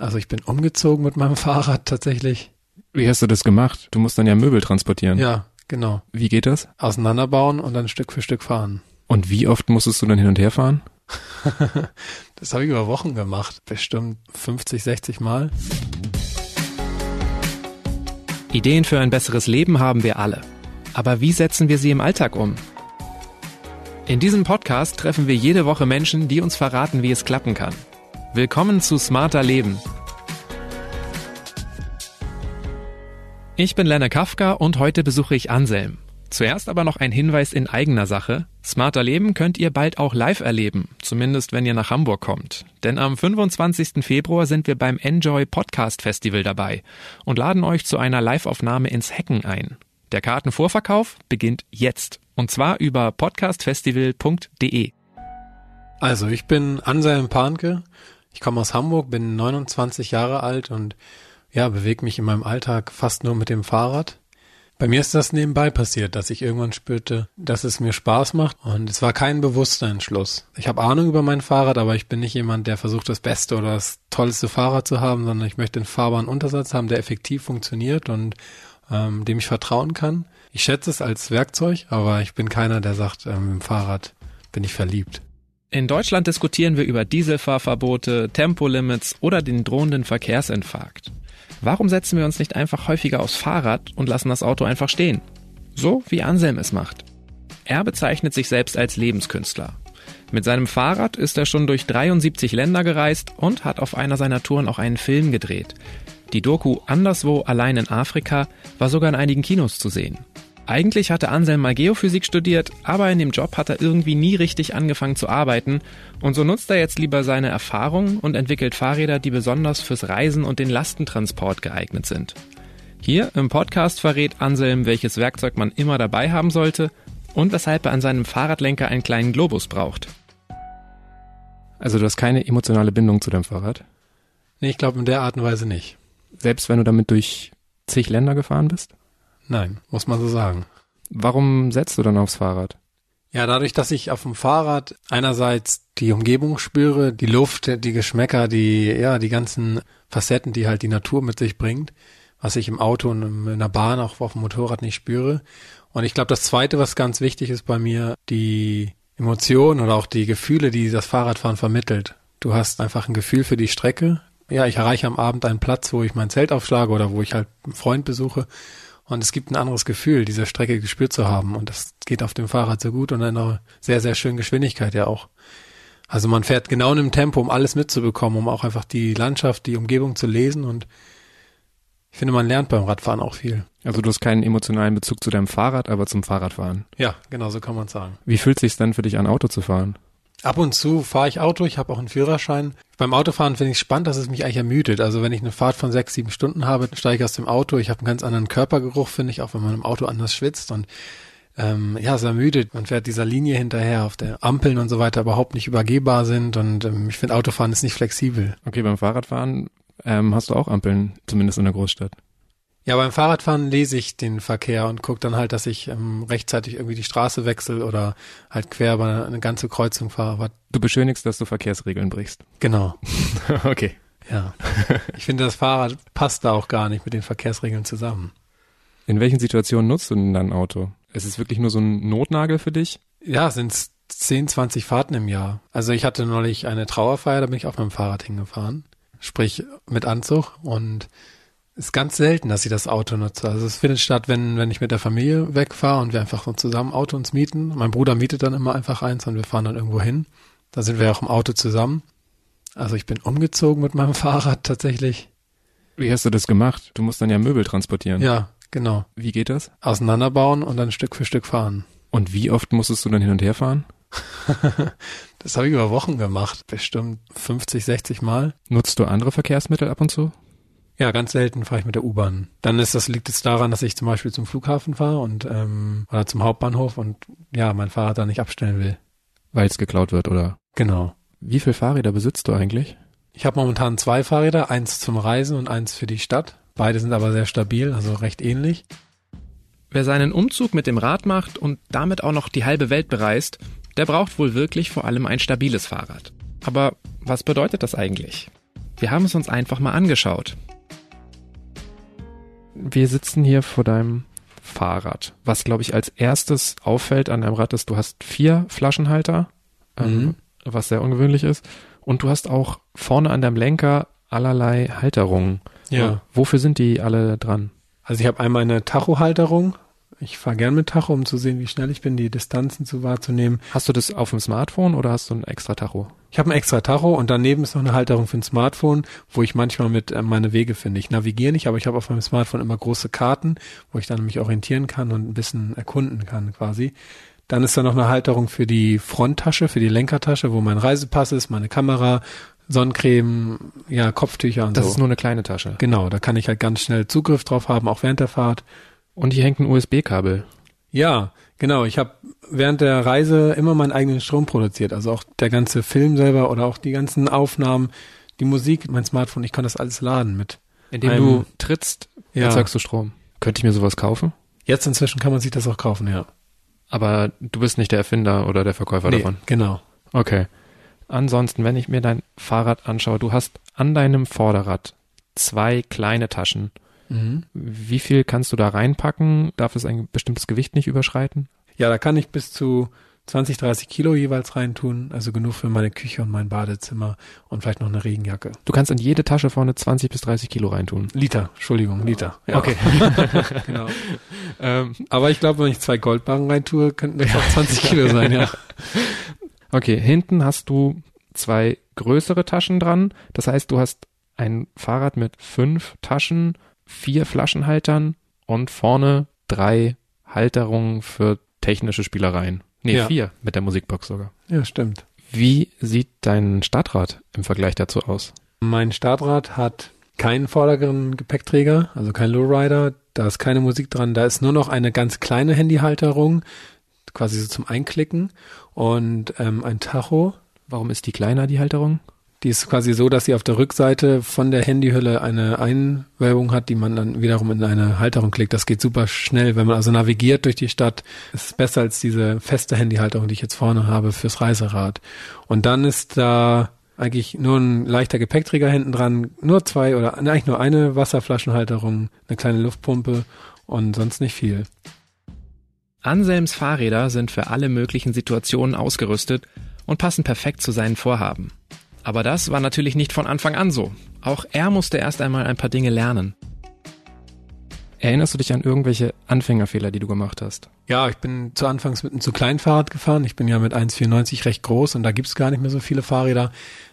Also ich bin umgezogen mit meinem Fahrrad tatsächlich. Wie hast du das gemacht? Du musst dann ja Möbel transportieren. Ja, genau. Wie geht das? Auseinanderbauen und dann Stück für Stück fahren. Und wie oft musstest du dann hin und her fahren? das habe ich über Wochen gemacht. Bestimmt 50, 60 Mal. Ideen für ein besseres Leben haben wir alle. Aber wie setzen wir sie im Alltag um? In diesem Podcast treffen wir jede Woche Menschen, die uns verraten, wie es klappen kann. Willkommen zu Smarter Leben. Ich bin Lenne Kafka und heute besuche ich Anselm. Zuerst aber noch ein Hinweis in eigener Sache. Smarter Leben könnt ihr bald auch live erleben, zumindest wenn ihr nach Hamburg kommt. Denn am 25. Februar sind wir beim Enjoy Podcast Festival dabei und laden euch zu einer Liveaufnahme ins Hacken ein. Der Kartenvorverkauf beginnt jetzt und zwar über podcastfestival.de. Also, ich bin Anselm Panke. Ich komme aus Hamburg, bin 29 Jahre alt und ja, bewege mich in meinem Alltag fast nur mit dem Fahrrad. Bei mir ist das nebenbei passiert, dass ich irgendwann spürte, dass es mir Spaß macht und es war kein bewusster Entschluss. Ich habe Ahnung über mein Fahrrad, aber ich bin nicht jemand, der versucht, das beste oder das tollste Fahrrad zu haben, sondern ich möchte einen fahrbaren Untersatz haben, der effektiv funktioniert und ähm, dem ich vertrauen kann. Ich schätze es als Werkzeug, aber ich bin keiner, der sagt, ähm, im Fahrrad bin ich verliebt. In Deutschland diskutieren wir über Dieselfahrverbote, Tempolimits oder den drohenden Verkehrsinfarkt. Warum setzen wir uns nicht einfach häufiger aufs Fahrrad und lassen das Auto einfach stehen? So wie Anselm es macht. Er bezeichnet sich selbst als Lebenskünstler. Mit seinem Fahrrad ist er schon durch 73 Länder gereist und hat auf einer seiner Touren auch einen Film gedreht. Die Doku Anderswo allein in Afrika war sogar in einigen Kinos zu sehen. Eigentlich hatte Anselm mal Geophysik studiert, aber in dem Job hat er irgendwie nie richtig angefangen zu arbeiten und so nutzt er jetzt lieber seine Erfahrung und entwickelt Fahrräder, die besonders fürs Reisen und den Lastentransport geeignet sind. Hier im Podcast verrät Anselm, welches Werkzeug man immer dabei haben sollte und weshalb er an seinem Fahrradlenker einen kleinen Globus braucht. Also du hast keine emotionale Bindung zu deinem Fahrrad? Nee, ich glaube in der Art und Weise nicht. Selbst wenn du damit durch zig Länder gefahren bist? Nein, muss man so sagen. Warum setzt du dann aufs Fahrrad? Ja, dadurch, dass ich auf dem Fahrrad einerseits die Umgebung spüre, die Luft, die Geschmäcker, die, ja, die ganzen Facetten, die halt die Natur mit sich bringt, was ich im Auto und in der Bahn, auch auf dem Motorrad nicht spüre. Und ich glaube, das zweite, was ganz wichtig ist bei mir, die Emotionen oder auch die Gefühle, die das Fahrradfahren vermittelt. Du hast einfach ein Gefühl für die Strecke. Ja, ich erreiche am Abend einen Platz, wo ich mein Zelt aufschlage oder wo ich halt einen Freund besuche und es gibt ein anderes Gefühl, diese Strecke gespürt zu haben. Und das geht auf dem Fahrrad so gut und in einer sehr, sehr schönen Geschwindigkeit ja auch. Also man fährt genau in einem Tempo, um alles mitzubekommen, um auch einfach die Landschaft, die Umgebung zu lesen und ich finde, man lernt beim Radfahren auch viel. Also du hast keinen emotionalen Bezug zu deinem Fahrrad, aber zum Fahrradfahren. Ja, genau so kann man sagen. Wie fühlt es sich dann für dich an, Auto zu fahren? Ab und zu fahre ich Auto, ich habe auch einen Führerschein. Beim Autofahren finde ich es spannend, dass es mich eigentlich ermüdet. Also wenn ich eine Fahrt von sechs, sieben Stunden habe, steige ich aus dem Auto. Ich habe einen ganz anderen Körpergeruch, finde ich, auch wenn man im Auto anders schwitzt. Und ähm, ja, es ermüdet. Man fährt dieser Linie hinterher, auf der Ampeln und so weiter überhaupt nicht übergehbar sind. Und ähm, ich finde, Autofahren ist nicht flexibel. Okay, beim Fahrradfahren ähm, hast du auch Ampeln, zumindest in der Großstadt. Ja, beim Fahrradfahren lese ich den Verkehr und gucke dann halt, dass ich ähm, rechtzeitig irgendwie die Straße wechsle oder halt quer über eine ganze Kreuzung fahre. Du beschönigst, dass du Verkehrsregeln brichst. Genau. okay. Ja. Ich finde, das Fahrrad passt da auch gar nicht mit den Verkehrsregeln zusammen. In welchen Situationen nutzt du denn dein Auto? Ist es wirklich nur so ein Notnagel für dich? Ja, sind es 10, 20 Fahrten im Jahr. Also ich hatte neulich eine Trauerfeier, da bin ich auf meinem Fahrrad hingefahren. Sprich mit Anzug und ist ganz selten, dass ich das Auto nutze. Also es findet statt, wenn, wenn ich mit der Familie wegfahre und wir einfach so zusammen Auto uns mieten. Mein Bruder mietet dann immer einfach eins und wir fahren dann irgendwo hin. Da sind wir auch im Auto zusammen. Also ich bin umgezogen mit meinem Fahrrad tatsächlich. Wie hast du das gemacht? Du musst dann ja Möbel transportieren. Ja, genau. Wie geht das? Auseinanderbauen und dann Stück für Stück fahren. Und wie oft musstest du dann hin und her fahren? das habe ich über Wochen gemacht. Bestimmt 50, 60 Mal. Nutzt du andere Verkehrsmittel ab und zu? Ja, ganz selten fahre ich mit der U-Bahn. Dann ist das, liegt es daran, dass ich zum Beispiel zum Flughafen fahre und ähm, oder zum Hauptbahnhof und ja, mein Fahrrad da nicht abstellen will. Weil es geklaut wird, oder? Genau. Wie viele Fahrräder besitzt du eigentlich? Ich habe momentan zwei Fahrräder, eins zum Reisen und eins für die Stadt. Beide sind aber sehr stabil, also recht ähnlich. Wer seinen Umzug mit dem Rad macht und damit auch noch die halbe Welt bereist, der braucht wohl wirklich vor allem ein stabiles Fahrrad. Aber was bedeutet das eigentlich? Wir haben es uns einfach mal angeschaut. Wir sitzen hier vor deinem Fahrrad. Was, glaube ich, als erstes auffällt an deinem Rad ist, du hast vier Flaschenhalter, ähm, Mhm. was sehr ungewöhnlich ist. Und du hast auch vorne an deinem Lenker allerlei Halterungen. Ja. Wofür sind die alle dran? Also ich habe einmal eine Tachohalterung. Ich fahre gern mit Tacho, um zu sehen, wie schnell ich bin, die Distanzen zu wahrzunehmen. Hast du das auf dem Smartphone oder hast du ein extra Tacho? Ich habe ein extra Tacho und daneben ist noch eine Halterung für ein Smartphone, wo ich manchmal mit äh, meine Wege finde. Ich navigiere nicht, aber ich habe auf meinem Smartphone immer große Karten, wo ich dann mich orientieren kann und ein bisschen erkunden kann quasi. Dann ist da noch eine Halterung für die Fronttasche, für die Lenkertasche, wo mein Reisepass ist, meine Kamera, Sonnencreme, ja, Kopftücher und Das so. ist nur eine kleine Tasche. genau, da kann ich halt ganz schnell Zugriff drauf haben, auch während der Fahrt. Und hier hängt ein USB-Kabel. Ja, genau. Ich habe während der Reise immer meinen eigenen Strom produziert. Also auch der ganze Film selber oder auch die ganzen Aufnahmen, die Musik, mein Smartphone, ich kann das alles laden mit. Indem Einem- du trittst, Ja. erzeugst du Strom. Könnte ich mir sowas kaufen? Jetzt inzwischen kann man sich das auch kaufen, ja. Aber du bist nicht der Erfinder oder der Verkäufer davon. genau. Okay. Ansonsten, wenn ich mir dein Fahrrad anschaue, du hast an deinem Vorderrad zwei kleine Taschen. Mhm. Wie viel kannst du da reinpacken? Darf es ein bestimmtes Gewicht nicht überschreiten? Ja, da kann ich bis zu 20, 30 Kilo jeweils reintun. Also genug für meine Küche und mein Badezimmer und vielleicht noch eine Regenjacke. Du kannst in jede Tasche vorne 20 bis 30 Kilo reintun. Liter, Entschuldigung, Liter. Ja. Okay. genau. ähm, Aber ich glaube, wenn ich zwei Goldbarren reintue, könnten das auch 20 Kilo sein, ja. okay, hinten hast du zwei größere Taschen dran. Das heißt, du hast ein Fahrrad mit fünf Taschen, vier Flaschenhaltern und vorne drei Halterungen für technische Spielereien. Nee, Ja. vier mit der Musikbox sogar. Ja, stimmt. Wie sieht dein Startrad im Vergleich dazu aus? Mein Startrad hat keinen vorderen Gepäckträger, also kein Lowrider. Da ist keine Musik dran. Da ist nur noch eine ganz kleine Handyhalterung, quasi so zum Einklicken und ähm, ein Tacho. Warum ist die kleiner, die Halterung? Die ist quasi so, dass sie auf der Rückseite von der Handyhülle eine Einwölbung hat, die man dann wiederum in eine Halterung klickt. Das geht super schnell. Wenn man also navigiert durch die Stadt, ist es besser als diese feste Handyhalterung, die ich jetzt vorne habe fürs Reiserad. Und dann ist da eigentlich nur ein leichter Gepäckträger hinten dran, nur zwei oder eigentlich nur eine Wasserflaschenhalterung, eine kleine Luftpumpe und sonst nicht viel. Anselms Fahrräder sind für alle möglichen Situationen ausgerüstet und passen perfekt zu seinen Vorhaben. Aber das war natürlich nicht von Anfang an so. Auch er musste erst einmal ein paar Dinge lernen. Erinnerst du dich an irgendwelche Anfängerfehler, die du gemacht hast? Ja, ich bin zu Anfangs mit einem zu kleinen Fahrrad gefahren. Ich bin ja mit 1,94 recht groß und da gibt's gar nicht mehr so viele Fahrräder.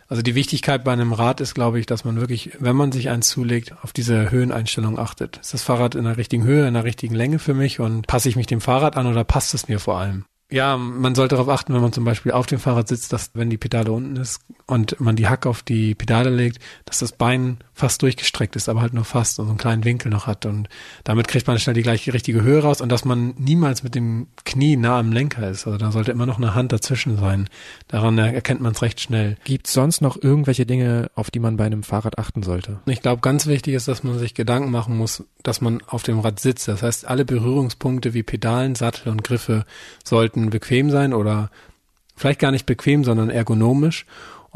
Also die Wichtigkeit bei einem Rad ist, glaube ich, dass man wirklich, wenn man sich eins zulegt, auf diese Höheneinstellung achtet. Ist das Fahrrad in der richtigen Höhe, in der richtigen Länge für mich und passe ich mich dem Fahrrad an oder passt es mir vor allem? Ja, man sollte darauf achten, wenn man zum Beispiel auf dem Fahrrad sitzt, dass wenn die Pedale unten ist und man die Hacke auf die Pedale legt, dass das Bein fast durchgestreckt ist, aber halt nur fast und so einen kleinen Winkel noch hat. Und damit kriegt man schnell die gleiche richtige Höhe raus und dass man niemals mit dem Knie nah am Lenker ist. Also da sollte immer noch eine Hand dazwischen sein. Daran erkennt man es recht schnell. Gibt sonst noch irgendwelche Dinge, auf die man bei einem Fahrrad achten sollte? Ich glaube, ganz wichtig ist, dass man sich Gedanken machen muss, dass man auf dem Rad sitzt. Das heißt, alle Berührungspunkte wie Pedalen, Sattel und Griffe sollten bequem sein oder vielleicht gar nicht bequem, sondern ergonomisch.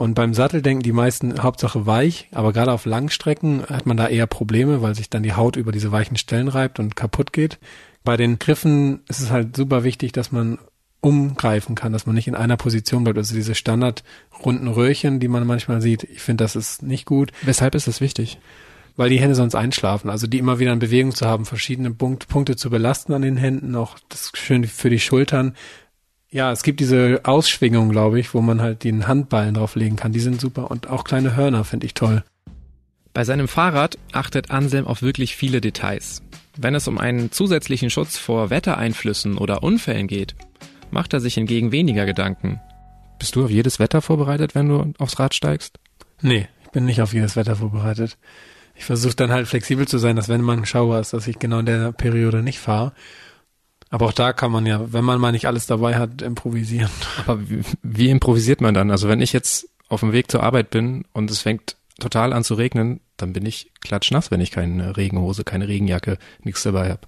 Und beim Sattel denken die meisten Hauptsache weich, aber gerade auf Langstrecken hat man da eher Probleme, weil sich dann die Haut über diese weichen Stellen reibt und kaputt geht. Bei den Griffen ist es halt super wichtig, dass man umgreifen kann, dass man nicht in einer Position bleibt. Also diese standardrunden Röhrchen, die man manchmal sieht, ich finde, das ist nicht gut Weshalb ist das wichtig? weil die Hände sonst einschlafen. Also die immer wieder in Bewegung zu haben, verschiedene Punkt, Punkte zu belasten an den Händen, auch das ist schön für die Schultern. Ja, es gibt diese Ausschwingung, glaube ich, wo man halt den Handballen drauflegen kann. Die sind super und auch kleine Hörner finde ich toll. Bei seinem Fahrrad achtet Anselm auf wirklich viele Details. Wenn es um einen zusätzlichen Schutz vor Wettereinflüssen oder Unfällen geht, macht er sich hingegen weniger Gedanken. Bist du auf jedes Wetter vorbereitet, wenn du aufs Rad steigst? Nee, ich bin nicht auf jedes Wetter vorbereitet. Ich versuche dann halt flexibel zu sein, dass wenn mal ein Schauer ist, dass ich genau in der Periode nicht fahre. Aber auch da kann man ja, wenn man mal nicht alles dabei hat, improvisieren. Aber wie, wie improvisiert man dann? Also wenn ich jetzt auf dem Weg zur Arbeit bin und es fängt total an zu regnen, dann bin ich klatschnass, wenn ich keine Regenhose, keine Regenjacke, nichts dabei habe.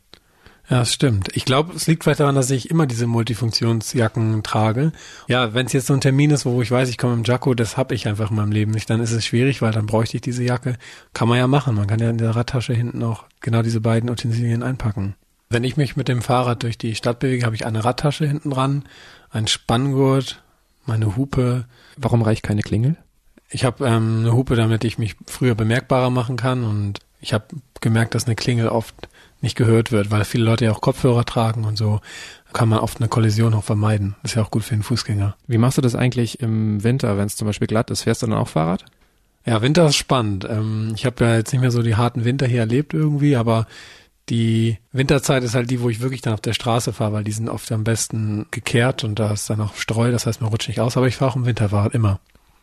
Ja, das stimmt. Ich glaube, es liegt vielleicht daran, dass ich immer diese Multifunktionsjacken trage. Ja, wenn es jetzt so ein Termin ist, wo ich weiß, ich komme im Jacko, das habe ich einfach in meinem Leben nicht, dann ist es schwierig, weil dann bräuchte ich diese Jacke. Kann man ja machen. Man kann ja in der Radtasche hinten auch genau diese beiden Utensilien einpacken. Wenn ich mich mit dem Fahrrad durch die Stadt bewege, habe ich eine Radtasche hinten dran, ein Spanngurt, meine Hupe. Warum reicht keine Klingel? Ich habe ähm, eine Hupe, damit ich mich früher bemerkbarer machen kann und ich habe gemerkt, dass eine Klingel oft nicht gehört wird, weil viele Leute ja auch Kopfhörer tragen und so kann man oft eine Kollision auch vermeiden. Das ist ja auch gut für den Fußgänger. Wie machst du das eigentlich im Winter, wenn es zum Beispiel glatt ist? Fährst du dann auch Fahrrad? Ja, Winter ist spannend. Ähm, ich habe ja jetzt nicht mehr so die harten Winter hier erlebt irgendwie, aber die Winterzeit ist halt die, wo ich wirklich dann auf der Straße fahre, weil die sind oft am besten gekehrt und da ist dann auch Streu, das heißt man rutscht nicht aus, aber ich fahre auch im Winterfahrrad immer.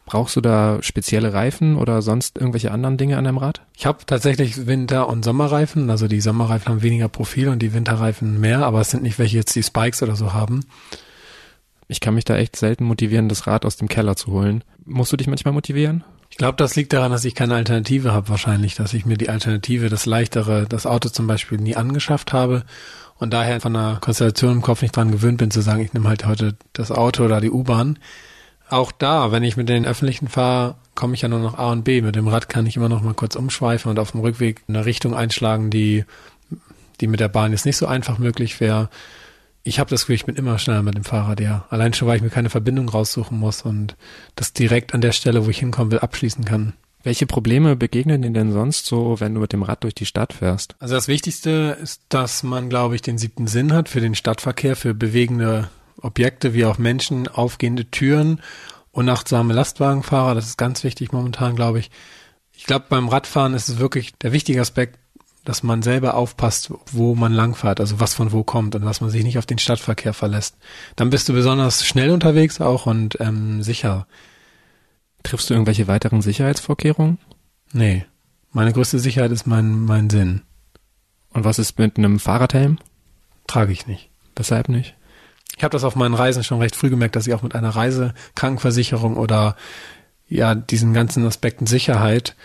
Brauchst du da spezielle Reifen oder sonst irgendwelche anderen Dinge an deinem Rad? Ich habe tatsächlich Winter- und Sommerreifen. Also die Sommerreifen haben weniger Profil und die Winterreifen mehr, aber es sind nicht welche jetzt die Spikes oder so haben. Ich kann mich da echt selten motivieren, das Rad aus dem Keller zu holen. Musst du dich manchmal motivieren? Ich glaube, das liegt daran, dass ich keine Alternative habe wahrscheinlich, dass ich mir die Alternative, das leichtere, das Auto zum Beispiel nie angeschafft habe und daher von der Konstellation im Kopf nicht dran gewöhnt bin zu sagen, ich nehme halt heute das Auto oder die U-Bahn auch da, wenn ich mit den öffentlichen fahre, komme ich ja nur noch A und B. Mit dem Rad kann ich immer noch mal kurz umschweifen und auf dem Rückweg eine Richtung einschlagen, die, die mit der Bahn jetzt nicht so einfach möglich wäre. Ich habe das Gefühl, ich bin immer schneller mit dem Fahrrad, ja. Allein schon, weil ich mir keine Verbindung raussuchen muss und das direkt an der Stelle, wo ich hinkommen will, abschließen kann. Welche Probleme begegnen dir denn sonst so, wenn du mit dem Rad durch die Stadt fährst? Also das Wichtigste ist, dass man, glaube ich, den siebten Sinn hat für den Stadtverkehr, für bewegende Objekte wie auch Menschen, aufgehende Türen, unachtsame Lastwagenfahrer. Das ist ganz wichtig momentan, glaube ich. Ich glaube, beim Radfahren ist es wirklich der wichtige Aspekt, dass man selber aufpasst, wo man langfährt, also was von wo kommt und dass man sich nicht auf den Stadtverkehr verlässt. Dann bist du besonders schnell unterwegs auch und ähm, sicher. Triffst du irgendwelche weiteren Sicherheitsvorkehrungen? Nee. Meine größte Sicherheit ist mein, mein Sinn. Und was ist mit einem Fahrradhelm? Trage ich nicht. Weshalb nicht? Ich habe das auf meinen Reisen schon recht früh gemerkt, dass ich auch mit einer Reisekrankenversicherung oder ja diesen ganzen Aspekten Sicherheit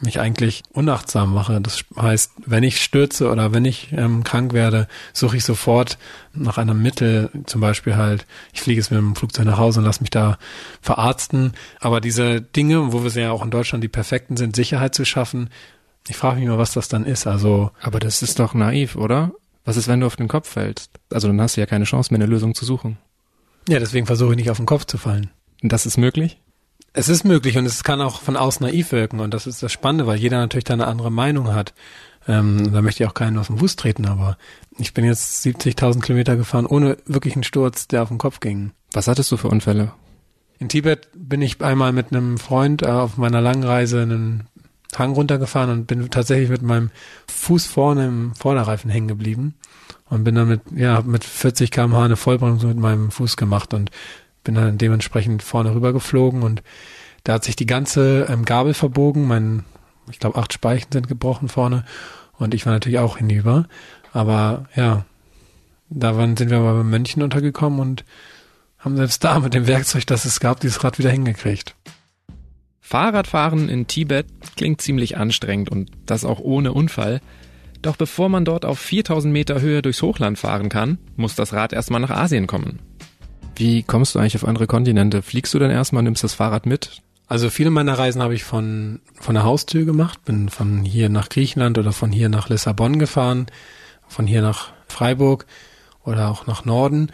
mich eigentlich unachtsam mache. Das heißt, wenn ich stürze oder wenn ich ähm, krank werde, suche ich sofort nach einem Mittel, zum Beispiel halt, ich fliege jetzt mit dem Flugzeug nach Hause und lasse mich da verarzten. Aber diese Dinge, wo wir ja auch in Deutschland die perfekten sind, Sicherheit zu schaffen, ich frage mich mal, was das dann ist. Also, aber das ist doch naiv, oder? Was ist, wenn du auf den Kopf fällst? Also dann hast du ja keine Chance mehr, eine Lösung zu suchen. Ja, deswegen versuche ich nicht auf den Kopf zu fallen. Und das ist möglich? Es ist möglich und es kann auch von außen naiv wirken und das ist das Spannende, weil jeder natürlich da eine andere Meinung hat. Ähm, da möchte ich auch keinen auf den Fuß treten, aber ich bin jetzt 70.000 Kilometer gefahren, ohne wirklich einen Sturz, der auf den Kopf ging. Was hattest du für Unfälle? In Tibet bin ich einmal mit einem Freund äh, auf meiner langen Reise einen Hang runtergefahren und bin tatsächlich mit meinem Fuß vorne im Vorderreifen hängen geblieben und bin dann mit, ja, mit 40 kmh eine Vollbremsung mit meinem Fuß gemacht und bin dann dementsprechend vorne rüber geflogen und da hat sich die ganze ähm, Gabel verbogen, mein, ich glaube, acht Speichen sind gebrochen vorne und ich war natürlich auch hinüber. Aber ja, da waren, sind wir mal bei Mönchen untergekommen und haben selbst da mit dem Werkzeug, das es gab, dieses Rad wieder hingekriegt. Fahrradfahren in Tibet klingt ziemlich anstrengend und das auch ohne Unfall. Doch bevor man dort auf 4000 Meter Höhe durchs Hochland fahren kann, muss das Rad erstmal nach Asien kommen. Wie kommst du eigentlich auf andere Kontinente? Fliegst du dann erstmal, nimmst das Fahrrad mit? Also viele meiner Reisen habe ich von, von der Haustür gemacht, bin von hier nach Griechenland oder von hier nach Lissabon gefahren, von hier nach Freiburg oder auch nach Norden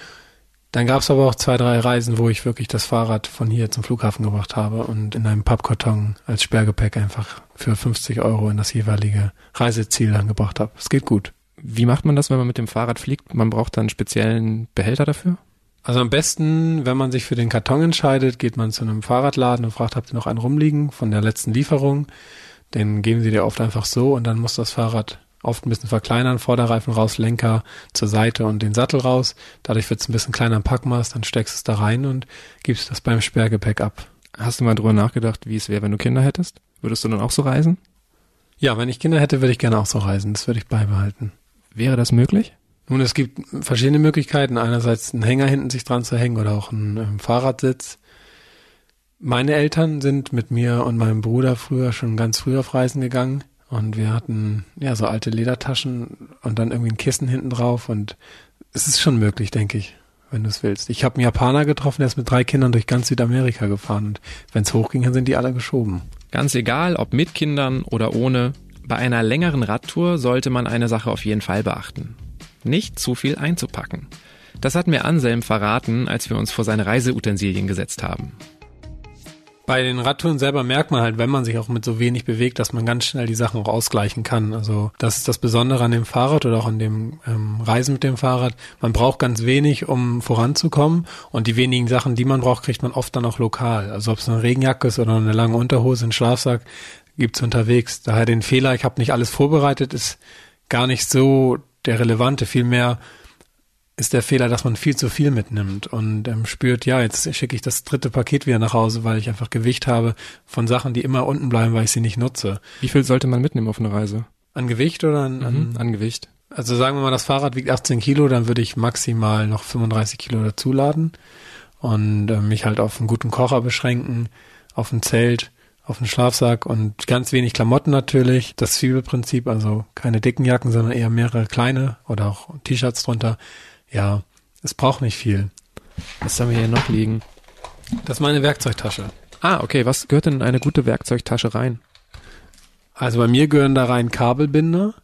dann gab es aber auch zwei, drei Reisen, wo ich wirklich das Fahrrad von hier zum Flughafen gebracht habe und in einem Pappkarton als Sperrgepäck einfach für 50 Euro in das jeweilige Reiseziel dann gebracht habe. Es geht gut. Wie macht man das, wenn man mit dem Fahrrad fliegt? Man braucht dann einen speziellen Behälter dafür? Also am besten, wenn man sich für den Karton entscheidet, geht man zu einem Fahrradladen und fragt, habt ihr noch einen rumliegen von der letzten Lieferung? Den geben sie dir oft einfach so und dann muss das Fahrrad oft ein bisschen verkleinern, Vorderreifen raus, Lenker zur Seite und den Sattel raus. Dadurch wird es ein bisschen kleiner im Packmaß, dann steckst du es da rein und gibst das beim Sperrgepäck ab. Hast du mal drüber nachgedacht, wie es wäre, wenn du Kinder hättest? Würdest du dann auch so reisen? Ja, wenn ich Kinder hätte, würde ich gerne auch so reisen. Das würde ich beibehalten. Wäre das möglich? Nun, es gibt verschiedene Möglichkeiten. Einerseits einen Hänger hinten sich dran zu hängen oder auch einen, einen Fahrradsitz. Meine Eltern sind mit mir und meinem Bruder früher schon ganz früh auf Reisen gegangen Und wir hatten ja so alte Ledertaschen und dann irgendwie ein Kissen hinten drauf und es ist schon möglich, denke ich, wenn du es willst. Ich habe einen Japaner getroffen, der ist mit drei Kindern durch ganz Südamerika gefahren und wenn es hochging, dann sind die alle geschoben. Ganz egal, ob mit Kindern oder ohne, bei einer längeren Radtour sollte man eine Sache auf jeden Fall beachten. Nicht zu viel einzupacken. Das hat mir Anselm verraten, als wir uns vor seine Reiseutensilien gesetzt haben. Bei den Radtouren selber merkt man halt, wenn man sich auch mit so wenig bewegt, dass man ganz schnell die Sachen auch ausgleichen kann. Also das ist das Besondere an dem Fahrrad oder auch an dem ähm, Reisen mit dem Fahrrad. Man braucht ganz wenig, um voranzukommen und die wenigen Sachen, die man braucht, kriegt man oft dann auch lokal. Also ob es eine Regenjacke ist oder eine lange Unterhose, ein Schlafsack, gibt's unterwegs. Daher den Fehler, ich habe nicht alles vorbereitet, ist gar nicht so der relevante. Vielmehr ist der Fehler, dass man viel zu viel mitnimmt und ähm, spürt, ja, jetzt schicke ich das dritte Paket wieder nach Hause, weil ich einfach Gewicht habe von Sachen, die immer unten bleiben, weil ich sie nicht nutze. Wie viel sollte man mitnehmen auf eine Reise? An Gewicht oder an, an, Mhm, an Gewicht. also sagen wir mal, das Fahrrad wiegt 18 Kilo, dann würde ich maximal noch 35 Kilo dazuladen und äh, mich halt auf einen guten Kocher beschränken, auf ein Zelt, auf einen Schlafsack und ganz wenig Klamotten natürlich. Das Zwiebelprinzip, also keine dicken Jacken, sondern eher mehrere kleine oder auch T-Shirts drunter. Ja, es braucht nicht viel. Was haben wir hier noch liegen? Das ist meine Werkzeugtasche. Ah, okay. Was gehört denn in eine gute Werkzeugtasche rein? Also bei mir gehören da rein Kabelbinder.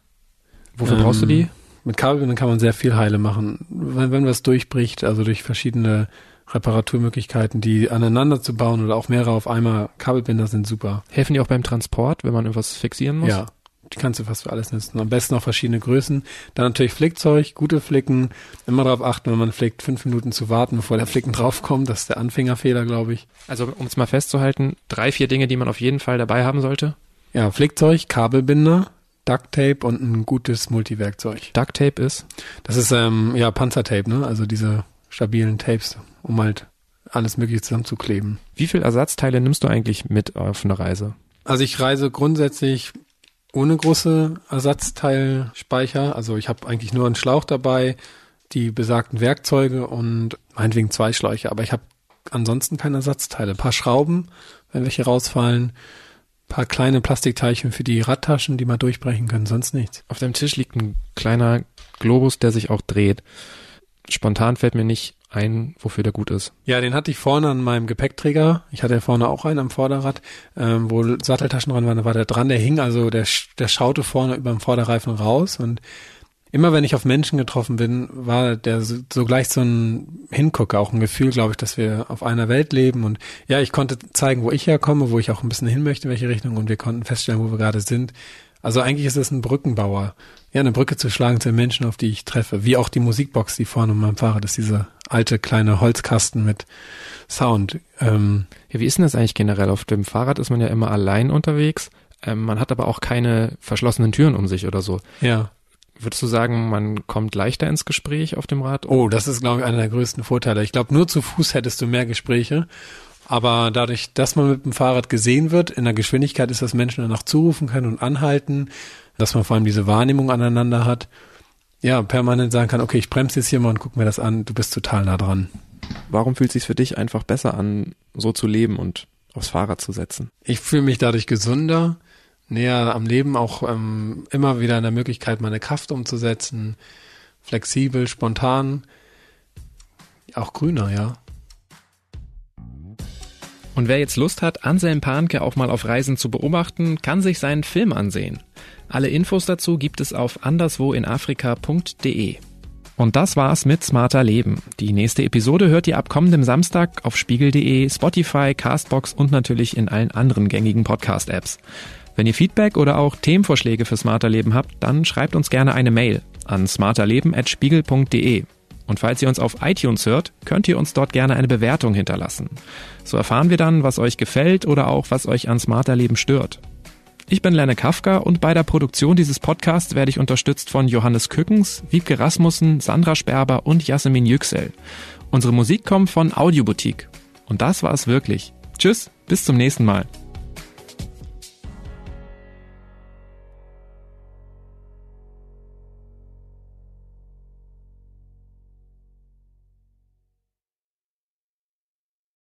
Wofür Ähm, brauchst du die? Mit Kabelbindern kann man sehr viel Heile machen. Wenn, wenn was durchbricht, also durch verschiedene Reparaturmöglichkeiten, die aneinander zu bauen oder auch mehrere auf einmal, Kabelbinder sind super. Helfen die auch beim Transport, wenn man irgendwas fixieren muss? Ja, die kannst du fast für alles nutzen. Am besten auch verschiedene Größen. Dann natürlich Flickzeug, gute Flicken. Immer darauf achten, wenn man flickt, fünf Minuten zu warten, bevor der Flicken draufkommt. Das ist der Anfängerfehler, glaube ich. Also um es mal festzuhalten, drei, vier Dinge, die man auf jeden Fall dabei haben sollte. Ja, Flickzeug, Kabelbinder, Ducktape und ein gutes Multiwerkzeug. Duct Tape ist. Das ist ähm, ja Panzertape, ne? Also diese stabilen Tapes, um halt alles mögliche zusammenzukleben. Wie viel Ersatzteile nimmst du eigentlich mit auf eine Reise? Also ich reise grundsätzlich ohne große Ersatzteilspeicher. Also ich habe eigentlich nur einen Schlauch dabei, die besagten Werkzeuge und meinetwegen zwei Schläuche. Aber ich habe ansonsten keine Ersatzteile. Ein paar Schrauben, wenn welche rausfallen. Ein paar kleine Plastikteilchen für die Radtaschen, die mal durchbrechen können, sonst nichts. Auf dem Tisch liegt ein kleiner Globus, der sich auch dreht. Spontan fällt mir nicht ein, wofür der gut ist. Ja, den hatte ich vorne an meinem Gepäckträger. Ich hatte ja vorne auch einen am Vorderrad, ähm, wo Satteltaschen dran waren. Da war der dran, der hing, also der, der schaute vorne über dem Vorderreifen raus. Und immer wenn ich auf Menschen getroffen bin, war der so, so ein Hingucker, auch ein Gefühl, glaube ich, dass wir auf einer Welt leben. Und ja, ich konnte zeigen, wo ich herkomme, wo ich auch ein bisschen hin möchte, welche Richtung. Und wir konnten feststellen, wo wir gerade sind. Also eigentlich ist es ein Brückenbauer. Ja, eine Brücke zu schlagen zu den Menschen, auf die ich treffe. Wie auch die Musikbox, die vorne um meinem Fahrrad ist, dieser alte kleine Holzkasten mit Sound. Ähm, Ja, wie ist denn das eigentlich generell? Auf dem Fahrrad ist man ja immer allein unterwegs. Ähm, man hat aber auch keine verschlossenen Türen um sich oder so. ja. Würdest du sagen, man kommt leichter ins Gespräch auf dem Rad? Oh, das ist, glaube ich, einer der größten Vorteile. Ich glaube, nur zu Fuß hättest du mehr Gespräche. Aber dadurch, dass man mit dem Fahrrad gesehen wird, in der Geschwindigkeit ist, dass Menschen danach zurufen können und anhalten, dass man vor allem diese Wahrnehmung aneinander hat, ja, permanent sagen kann, okay, ich bremse jetzt hier mal und guck mir das an, du bist total nah dran. Warum fühlt es sich für dich einfach besser an, so zu leben und aufs Fahrrad zu setzen? Ich fühle mich dadurch gesünder, näher am Leben, auch ähm, immer wieder in der Möglichkeit, meine Kraft umzusetzen, flexibel, spontan, auch grüner, ja. Und wer jetzt Lust hat, Anselm Panke auch mal auf Reisen zu beobachten, kann sich seinen Film ansehen. Alle Infos dazu gibt es auf anderswoinafrika.de. Und das war's mit Smarter Leben. Die nächste Episode hört ihr ab kommendem Samstag auf spiegel.de, Spotify, Castbox und natürlich in allen anderen gängigen Podcast-Apps. Wenn ihr Feedback oder auch Themenvorschläge für Smarter Leben habt, dann schreibt uns gerne eine Mail an smarterleben.spiegel.de. Und falls ihr uns auf iTunes hört, könnt ihr uns dort gerne eine Bewertung hinterlassen. So erfahren wir dann, was euch gefällt oder auch was euch an Smarter Leben stört. Ich bin Lenne Kafka und bei der Produktion dieses Podcasts werde ich unterstützt von Johannes Kückens, Wiebke Rasmussen, Sandra Sperber und Jasmin Yüksel. Unsere Musik kommt von Audioboutique. Und das war es wirklich. Tschüss, bis zum nächsten Mal.